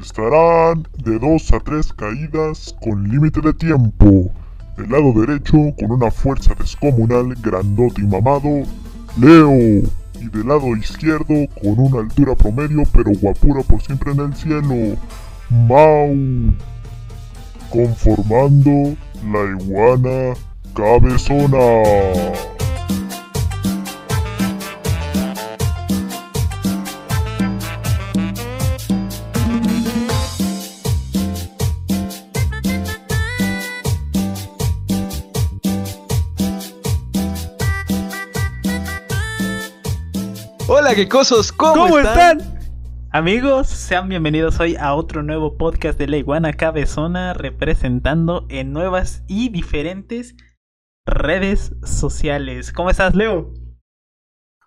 Estarán de 2 a 3 caídas con límite de tiempo. Del lado derecho, con una fuerza descomunal, grandote y mamado, Leo. Y del lado izquierdo, con una altura promedio, pero guapura por siempre en el cielo, Mau. Conformando la iguana cabezona. Hola, qué cosas, ¿cómo, ¿Cómo están? están? Amigos, sean bienvenidos hoy a otro nuevo podcast de la iguana cabezona representando en nuevas y diferentes redes sociales. ¿Cómo estás, Leo?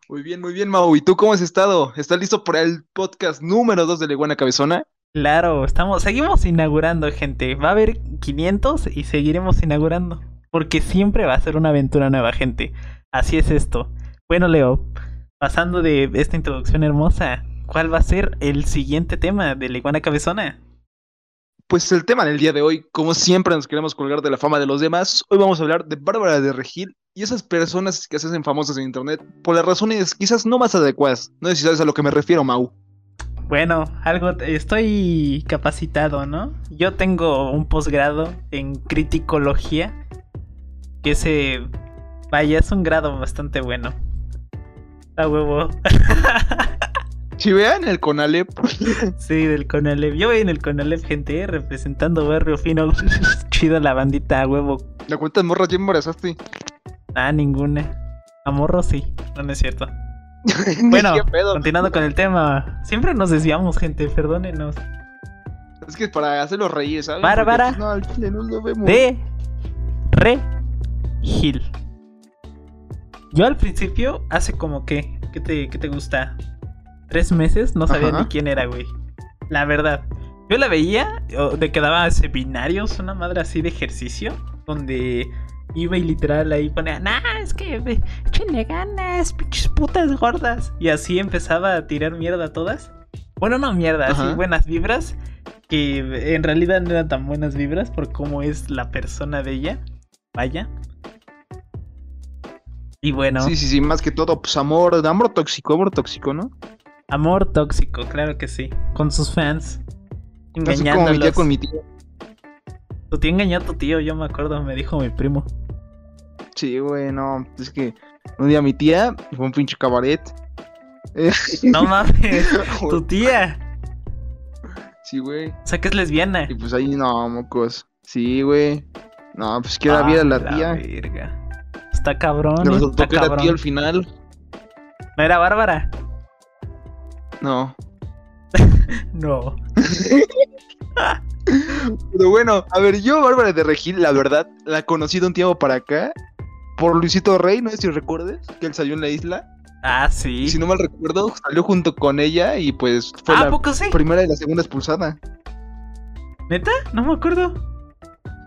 Muy bien, muy bien, Mau. ¿Y tú cómo has estado? ¿Estás listo para el podcast número 2 de la Iguana Cabezona? Claro, estamos, seguimos inaugurando, gente. Va a haber 500 y seguiremos inaugurando. Porque siempre va a ser una aventura nueva, gente. Así es esto. Bueno, Leo, pasando de esta introducción hermosa, ¿cuál va a ser el siguiente tema de la iguana cabezona? Pues el tema del día de hoy, como siempre nos queremos colgar de la fama de los demás, hoy vamos a hablar de Bárbara de Regil y esas personas que se hacen famosas en internet por las razones quizás no más adecuadas. No sé si sabes a lo que me refiero, Mau. Bueno, algo estoy capacitado, ¿no? Yo tengo un posgrado en criticología que se vaya, es un grado bastante bueno. A huevo. Si vean el Conalep, Sí, del Conalep. Yo voy en el Conalep, gente, ¿eh? representando Barrio Fino. Chido la bandita, a huevo. ¿la cuentas morras ya embarazaste? Ah, ninguna. Amorro sí, no, no es cierto. Bueno, continuando con el tema. Siempre nos desviamos, gente, perdónenos. Es que para hacerlos reír, ¿sabes? Bárbara. Porque, pues, No, al chile no lo vemos. De Re Gil. Yo al principio, hace como que, ¿qué te, qué te gusta? Tres meses, no sabía Ajá. ni quién era, güey. La verdad. Yo la veía, de que daba seminarios, una madre así de ejercicio, donde iba y literal ahí ponía, nah, es que ve, échenle ganas, pinches putas gordas. Y así empezaba a tirar mierda a todas. Bueno, no mierda, así Ajá. buenas vibras, que en realidad no eran tan buenas vibras por cómo es la persona de ella. Vaya. Y bueno, Sí, sí, sí, más que todo, pues amor, amor tóxico, amor tóxico, ¿no? amor tóxico, claro que sí. Con sus fans. Así como mi tía Engañándolos. con mi tío. Tu tío engañó a tu tío, yo me acuerdo, me dijo mi primo. Sí, güey, no, es que un día mi tía fue un pinche cabaret. Eh, No mames, tu tía. Sí, güey. O sea que es lesbiana. Y pues ahí, no, mocos. Sí, güey. No, pues que era bien Ah, la tía. verga. Está cabrón. Me resultó está que era cabrón. tío al final. ¿No era Bárbara? No. No. Pero bueno, a ver, yo, Bárbara de Regil, la verdad, la conocí de un tiempo para acá. Por Luisito Rey, no sé si recuerdes, que él salió en la isla. Ah, sí. Si no mal recuerdo, salió junto con ella y pues fue ah, ¿a la poco sí? primera y la segunda expulsada. ¿Neta? No me acuerdo.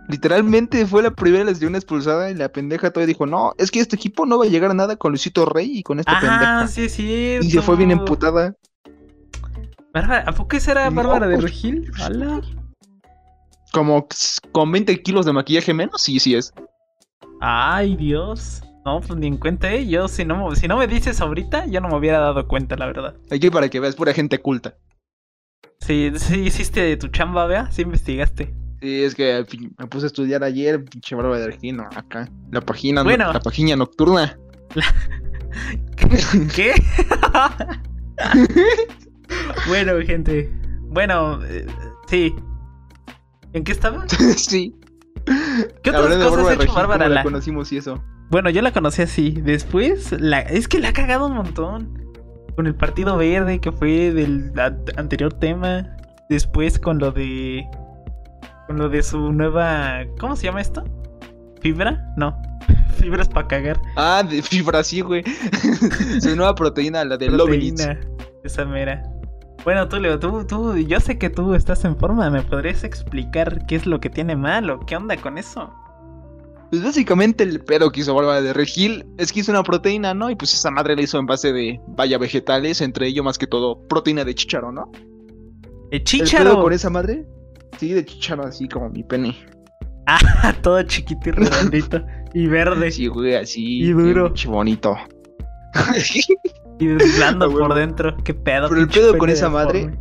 Literalmente fue la primera y la segunda expulsada y la pendeja todavía dijo, no, es que este equipo no va a llegar a nada con Luisito Rey y con esta Ah, pendeja. sí cierto. Y se fue bien emputada. Bárbara, ¿a poco esa era No, Bárbara de pues- Regil? Hola. Como con 20 kilos de maquillaje menos, sí, sí es. Ay, Dios. No, pues ni en cuenta, ¿eh? Yo, si no, si no me dices ahorita, yo no me hubiera dado cuenta, la verdad. Aquí para que veas, pura gente culta. Sí, sí hiciste tu chamba, ¿vea? Sí investigaste. Sí, es que me puse a estudiar ayer, pinche barba de Regino, acá. La página, no- la página nocturna. ¿Qué? bueno, gente. Bueno, eh, sí. ¿En qué estaba? sí. ¿Qué otras Hablando cosas ha hecho Regil, ¿cómo Bárbara? la La- conocimos y eso. Bueno, yo la conocí así. Después, la... es que la ha cagado un montón. Con el Partido Verde, que fue del anterior tema. Después con lo de... Con lo de su nueva... ¿Cómo se llama esto? ¿Fibra? No. Fibras para cagar. Ah, de fibra, sí, güey. Su nueva proteína, la de Love Eats. Proteína. Esa mera. Bueno, tú, Leo, tú, tú, yo sé que tú estás en forma. ¿Me podrías explicar qué es lo que tiene malo? ¿Qué onda con eso? Pues básicamente el pedo que hizo Bárbara de Regil es que hizo una proteína, ¿no? Y pues esa madre la hizo en base de, vaya, vegetales, entre ellos más que todo proteína de chícharo, ¿no? De ¿El pedo chícharo. con esa madre? Sí, de chicharo, así como mi pene. Ah, todo chiquito y redondito. y verde. Sí, güey, así. Y duro. pinche bonito. Y blando Ah, por dentro. Qué pedo. Pero el pedo con esa madre-.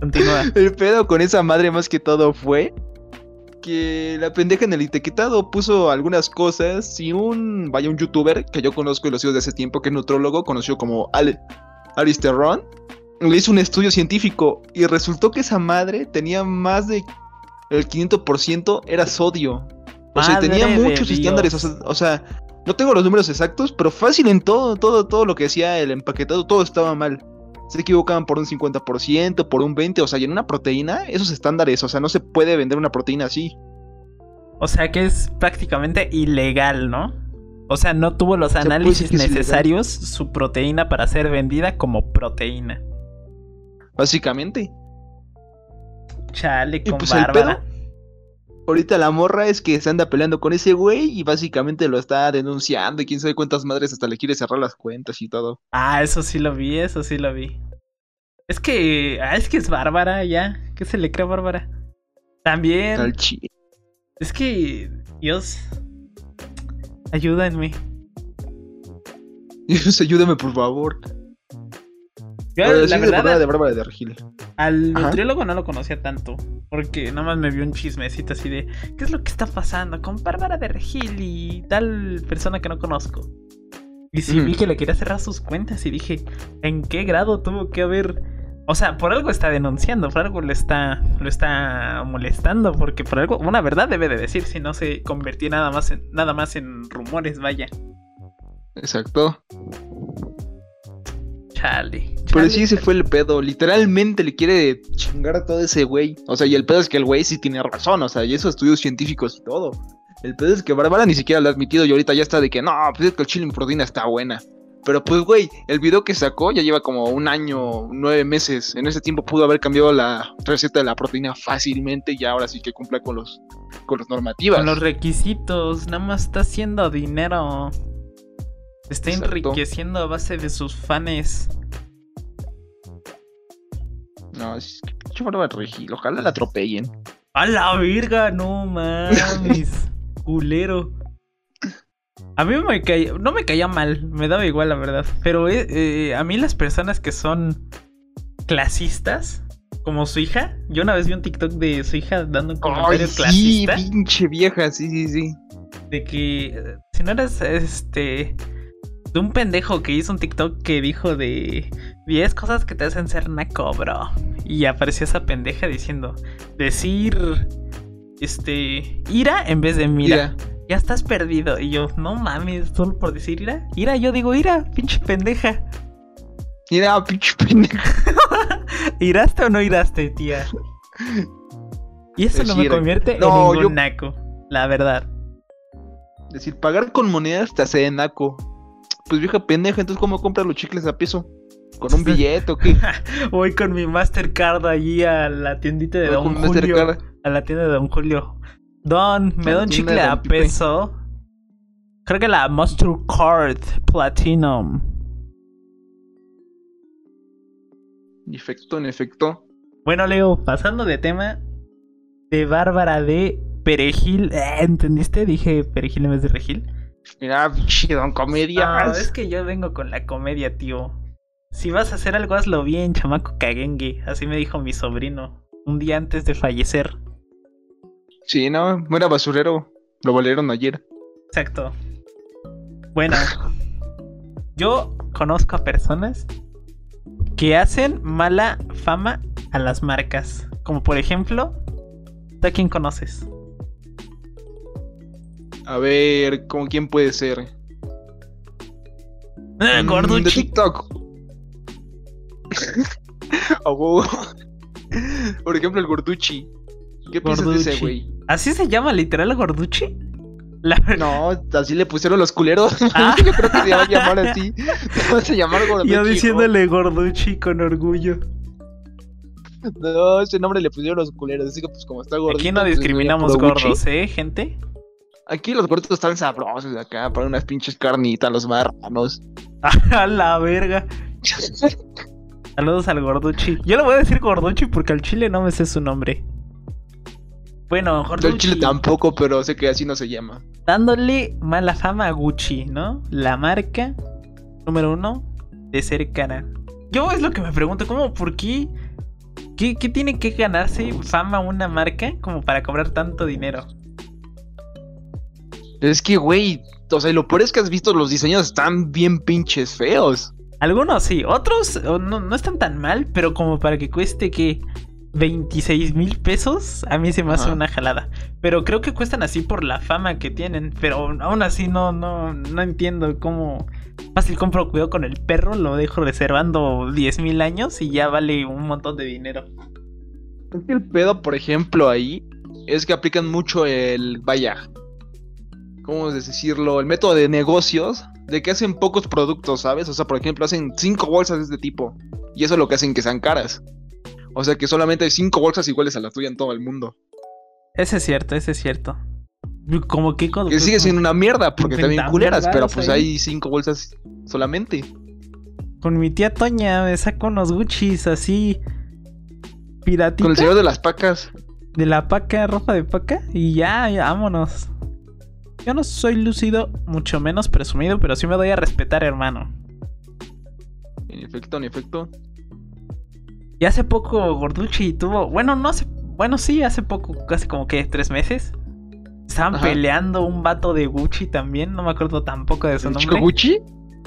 Continúa. El pedo con esa madre más que todo fue que la pendeja en el etiquetado puso algunas cosas y un, vaya, un youtuber que yo conozco y lo sigo desde hace tiempo, que es nutrólogo, conocido como Ale, Alistair Ron, le hizo un estudio científico y resultó que esa madre tenía más de el 500% era sodio. O sea, tenía muchos Dios. estándares, o sea, o sea, no tengo los números exactos, pero fácil en todo, todo, todo lo que decía el empaquetado, todo estaba mal se equivocaban por un 50%, por un 20%, o sea, y en una proteína, esos estándares, o sea, no se puede vender una proteína así. O sea que es prácticamente ilegal, ¿no? O sea, no tuvo los análisis necesarios su proteína para ser vendida como proteína. Básicamente. Chale, Y con pues el Bárbara. Ahorita la morra es que se anda peleando con ese güey y básicamente lo está denunciando y quién sabe cuántas madres hasta le quiere cerrar las cuentas y todo. Ah, eso sí lo vi, eso sí lo vi. Es que. Ah, es que es Bárbara ya. ¿Qué se le cree a Bárbara? También. Es que. Dios. Ayúdenme. Dios, ayúdame por favor. Yo, Pero la sí, de verdad, de Bárbara de Regil. al Ajá. nutriólogo no lo conocía tanto. Porque nada más me vio un chismecito así de. ¿Qué es lo que está pasando con Bárbara de Regil y tal persona que no conozco? Y sí Ujú. vi que le quería cerrar sus cuentas y dije, ¿en qué grado tuvo que haber? O sea, por algo está denunciando, por algo lo está, lo está molestando, porque por algo, una verdad debe de decir, si no se convertía nada más en, nada más en rumores, vaya. Exacto. Chale. Pero sí, ese fue el pedo. Literalmente le quiere chingar a todo ese güey. O sea, y el pedo es que el güey sí tiene razón. O sea, y esos estudios científicos y todo. El pedo es que Bárbara ni siquiera lo ha admitido y ahorita ya está de que no, pues es que el chile en proteína está buena. Pero pues, güey, el video que sacó ya lleva como un año, nueve meses. En ese tiempo pudo haber cambiado la receta de la proteína fácilmente y ahora sí que cumpla con los con las normativas. Con los requisitos, nada más está haciendo dinero. Está Exacto. enriqueciendo a base de sus fans. No, es que pinche Bárbara Regil, ojalá la atropellen. A la verga, no mames. Culero. A mí me caía, no me caía mal, me daba igual la verdad. Pero eh, eh, a mí las personas que son clasistas, como su hija, yo una vez vi un TikTok de su hija dando un comentario sí, clasista. pinche vieja, sí, sí, sí. de que si no eres este de un pendejo que hizo un TikTok que dijo de 10 cosas que te hacen ser naco, bro. Y apareció esa pendeja diciendo decir este ira en vez de mira. Ya estás perdido. Y yo, no mames, solo por decir ira. Ira, yo digo ira, pinche pendeja. Mira, pinche pendeja. ¿Iraste o no iraste, tía? Y eso no me convierte no, en ningún yo- naco, la verdad. Decir, pagar con monedas te hace naco. Pues vieja pendeja, entonces ¿cómo compras los chicles a peso? ¿Con un billete o qué? Voy con mi Mastercard allí a la tiendita de ¿O Don Julio. Mastercard? A la tienda de Don Julio. Don, me A la da un chicle a peso. Creo que la Mastercard Platinum. En efecto, en efecto. Bueno, Leo, pasando de tema de Bárbara de Perejil. Eh, ¿Entendiste? Dije Perejil en vez de Regil. Mira, pinche don No, es que yo vengo con la comedia, tío. Si vas a hacer algo, hazlo bien, chamaco caguengue. Así me dijo mi sobrino. Un día antes de fallecer. Sí, no, era basurero. Lo valieron ayer. Exacto. Bueno, yo conozco a personas que hacen mala fama a las marcas. Como por ejemplo, ¿tú a quién conoces? A ver, ¿cómo quién puede ser? Ah, Mm, Gorducci. De TikTok. A huevo. Por ejemplo, el Gorducci. ¿Qué piensas de ese Gorducci. güey? ¿Así se llama literal Gorducci? La No, así le pusieron los culeros. Ah. Yo creo que se va a llamar así. Se va a llamar Gorducci. Yo diciéndole Gorducci con orgullo. No, ese nombre le pusieron los culeros. Así que, pues, como está gordito. Aquí no pues, discriminamos Gucci. gordos, ¿eh, gente? Aquí los gorditos están sabrosos acá. Para unas pinches carnitas, los marranos. A la verga. Saludos al Gorduchi. Yo le voy a decir Gorduchi porque al chile no me sé su nombre. Bueno, Gorduchi. Del Chile tampoco, pero sé que así no se llama. Dándole mala fama a Gucci, ¿no? La marca número uno de ser cara. Yo es lo que me pregunto, ¿cómo, por qué? ¿Qué, qué tiene que ganarse fama una marca como para cobrar tanto dinero? Es que, güey, o sea, lo peor es que has visto los diseños están bien pinches feos. Algunos sí, otros no, no están tan mal, pero como para que cueste que 26 mil pesos, a mí se me hace Ajá. una jalada. Pero creo que cuestan así por la fama que tienen. Pero aún así no, no, no entiendo cómo. Fácil compro cuidado con el perro, lo dejo reservando 10 mil años y ya vale un montón de dinero. Es que el pedo, por ejemplo, ahí es que aplican mucho el, vaya, ¿cómo decirlo? El método de negocios de que hacen pocos productos, ¿sabes? O sea, por ejemplo, hacen cinco bolsas de este tipo y eso es lo que hacen que sean caras. O sea, que solamente hay cinco bolsas iguales a la tuya en todo el mundo. Ese es cierto, ese es cierto. Como que con- Que sigue siendo una mierda porque también 50 culeras, pero pues ahí. hay cinco bolsas solamente. con mi tía Toña me saco unos Gucci's así. Piratita. Con el señor de las pacas. de la paca, ropa de paca, y ya, ya, vámonos. Yo no soy lúcido, mucho menos presumido, pero sí me doy a respetar, hermano. En efecto, en efecto. Y hace poco Gorducci tuvo, bueno, no hace, bueno, sí, hace poco, casi como que tres meses. Estaban Ajá. peleando un vato de Gucci también, no me acuerdo tampoco de su ¿El nombre. chico Gucci?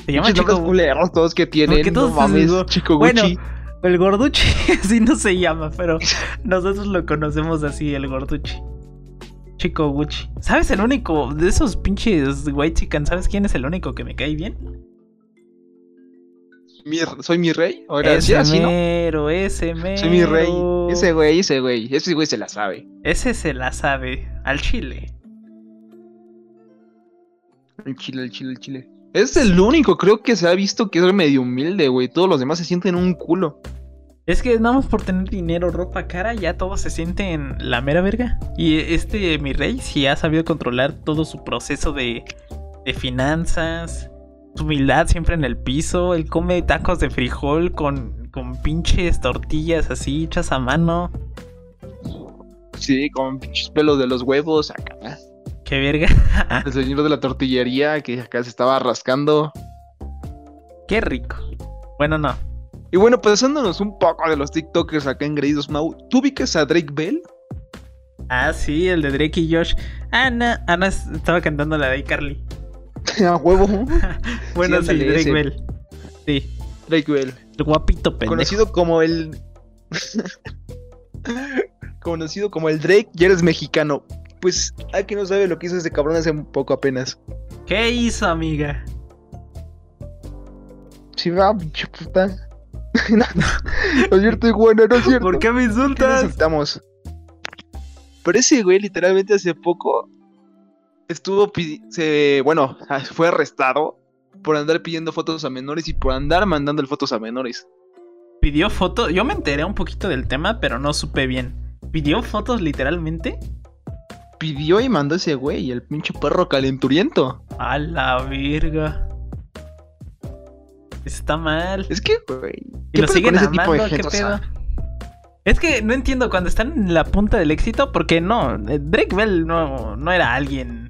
Se llama Chico nombres culeros todos que tienen. Porque todos no mames, chico bueno, Gucci. El Gorducci, así no se llama, pero nosotros lo conocemos así, el Gorducci. Chico Gucci. ¿Sabes el único de esos pinches white chican? ¿Sabes quién es el único que me cae bien? Mi- soy mi rey. Sí, ese así, ¿no? mero, ese mero. Soy mi rey. Ese güey, ese güey. Ese güey se la sabe. Ese se la sabe. Al chile. El chile, el chile, el chile. Es el único, creo que se ha visto que es medio humilde, güey. Todos los demás se sienten un culo. Es que nada más por tener dinero, ropa cara, ya todo se siente en la mera verga. Y este, mi rey, sí ha sabido controlar todo su proceso de, de finanzas, su humildad siempre en el piso. Él come tacos de frijol con, con pinches tortillas así hechas a mano. Sí, con pinches pelos de los huevos. Acá. Qué verga. El señor de la tortillería que acá se estaba rascando. Qué rico. Bueno, no. Y bueno, pasándonos un poco de los TikTokers acá engreídos, Mau. ¿Tú ubicas a Drake Bell? Ah, sí, el de Drake y Josh. Ah, no. Ah, no, es- estaba cantando la de iCarly. a huevo. Bueno, sí, ándale, Drake ese. Bell. Sí, Drake Bell. el guapito pendejo. Conocido como el. Conocido como el Drake, y eres mexicano. Pues, hay que no sabe lo que hizo ese cabrón hace un poco apenas. ¿Qué hizo, amiga? Sí, va, pinche puta. no, es cierto, iguana, no es cierto. ¿Por qué me ¿Qué insultas? insultamos? Pero ese güey, literalmente hace poco estuvo. Se, bueno, ah, fue arrestado por andar pidiendo fotos a menores y por andar mandando fotos a menores. Pidió fotos. Yo me enteré un poquito del tema, pero no supe bien. ¿Pidió fotos literalmente? Pidió y mandó ese güey, el pinche perro calenturiento. A la verga. Está mal. Es que, güey. Y ¿qué lo siguen amando, ¿qué pedo? Es que no entiendo cuando están en la punta del éxito, porque no, eh, Drake Bell no, no era alguien,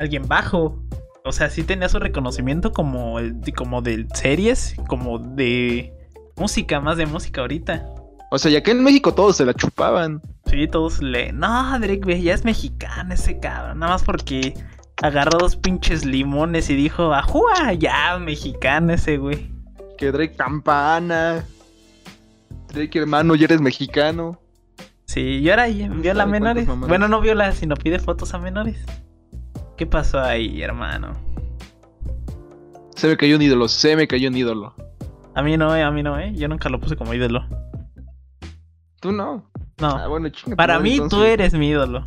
alguien bajo. O sea, sí tenía su reconocimiento como, el- como de series, como de música, más de música ahorita. O sea, ya que en México todos se la chupaban. Sí, todos le... No, Drake Bell ya es mexicano ese cabrón, nada más porque agarró dos pinches limones y dijo, ajúa, ya, mexicano ese güey. Que Drake campana. Drake hermano, ya eres mexicano. Sí, y ahora viola a menores. Bueno, no viola, sino pide fotos a menores. ¿Qué pasó ahí, hermano? Se me cayó un ídolo, se me cayó un ídolo. A mí no, eh, a mí no, eh. Yo nunca lo puse como ídolo. Tú no. No. Ah, bueno, chinga Para mí, tú eres mi ídolo.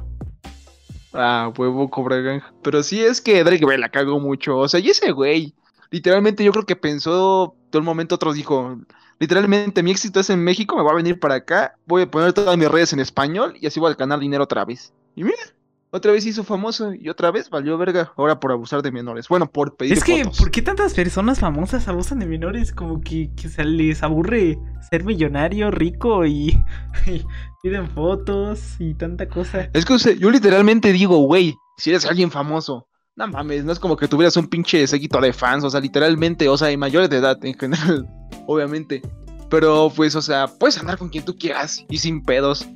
Ah, huevo, Cobra Gang. Pero sí es que Drake Bell la cagó mucho. O sea, y ese güey. Literalmente yo creo que pensó todo el momento otros dijo. Literalmente mi éxito es en México, me voy a venir para acá, voy a poner todas mis redes en español y así voy a ganar dinero otra vez. Y mira, Otra vez hizo famoso y otra vez valió verga. Ahora por abusar de menores. Bueno, por pedir Es que, fotos. ¿por qué tantas personas famosas abusan de menores? Como que, que se les aburre ser millonario, rico y, y piden fotos y tanta cosa. Es que o sea, yo literalmente digo, güey, si eres alguien famoso, no mames, no es como que tuvieras un pinche séquito de fans, o sea, literalmente, o sea, y mayores de edad en general, obviamente. Pero pues, o sea, puedes andar con quien tú quieras y sin pedos.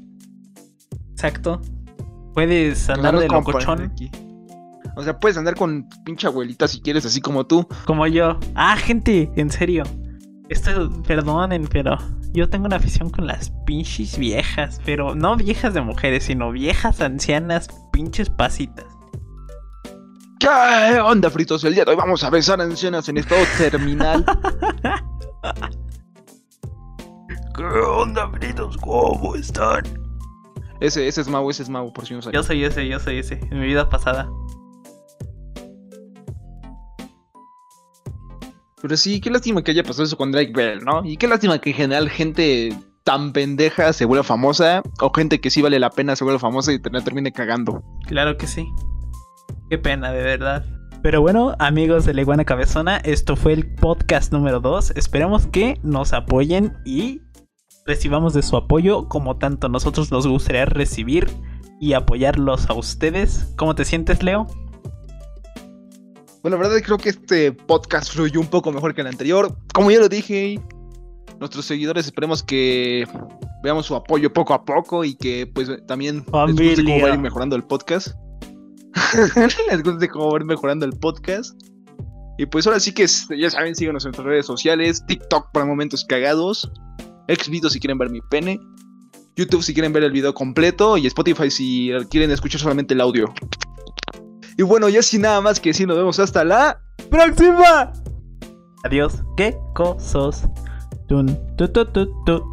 Exacto. Puedes andar de locochón aquí. O sea, puedes andar con pinche abuelita si quieres, así como tú. como yo. Ah, gente, en serio. Esto, perdonen, pero yo tengo una afición con las pinches viejas. Pero no viejas de mujeres, sino viejas ancianas, pinches pasitas. ¿Qué onda, fritos? El día de hoy vamos a besar a ancianas en estado terminal. ¿Qué onda, fritos? ¿Cómo están? Ese, ese es Mau, ese es Mau, por si no sabes. Yo soy ese, yo soy ese, en mi vida pasada. Pero sí, qué lástima que haya pasado eso con Drake Bell, ¿no? Y qué lástima que en general gente tan pendeja se vuelva famosa, o gente que sí vale la pena se vuelva famosa y te- termine cagando. Claro que sí. Qué pena, de verdad. Pero bueno, amigos de la Iguana Cabezona, esto fue el podcast número 2. Esperamos que nos apoyen y recibamos de su apoyo como tanto nosotros nos gustaría recibir y apoyarlos a ustedes. ¿Cómo te sientes, Leo? Bueno, la verdad creo que este podcast fluyó un poco mejor que el anterior. Como ya lo dije, nuestros seguidores esperemos que veamos su apoyo poco a poco y que pues también les guste cómo va a Familia. ir mejorando el podcast. les guste cómo va a ir mejorando el podcast. Y pues ahora sí que ya saben, síganos en nuestras redes sociales, TikTok para momentos cagados, Xvideo si quieren ver mi pene, YouTube si quieren ver el video completo y Spotify si quieren escuchar solamente el audio. Y bueno, ya sin nada más que decir, nos vemos hasta la ¡Próxima! Adiós. ¿Qué cosos? Tun, tu, tu, tu, tu.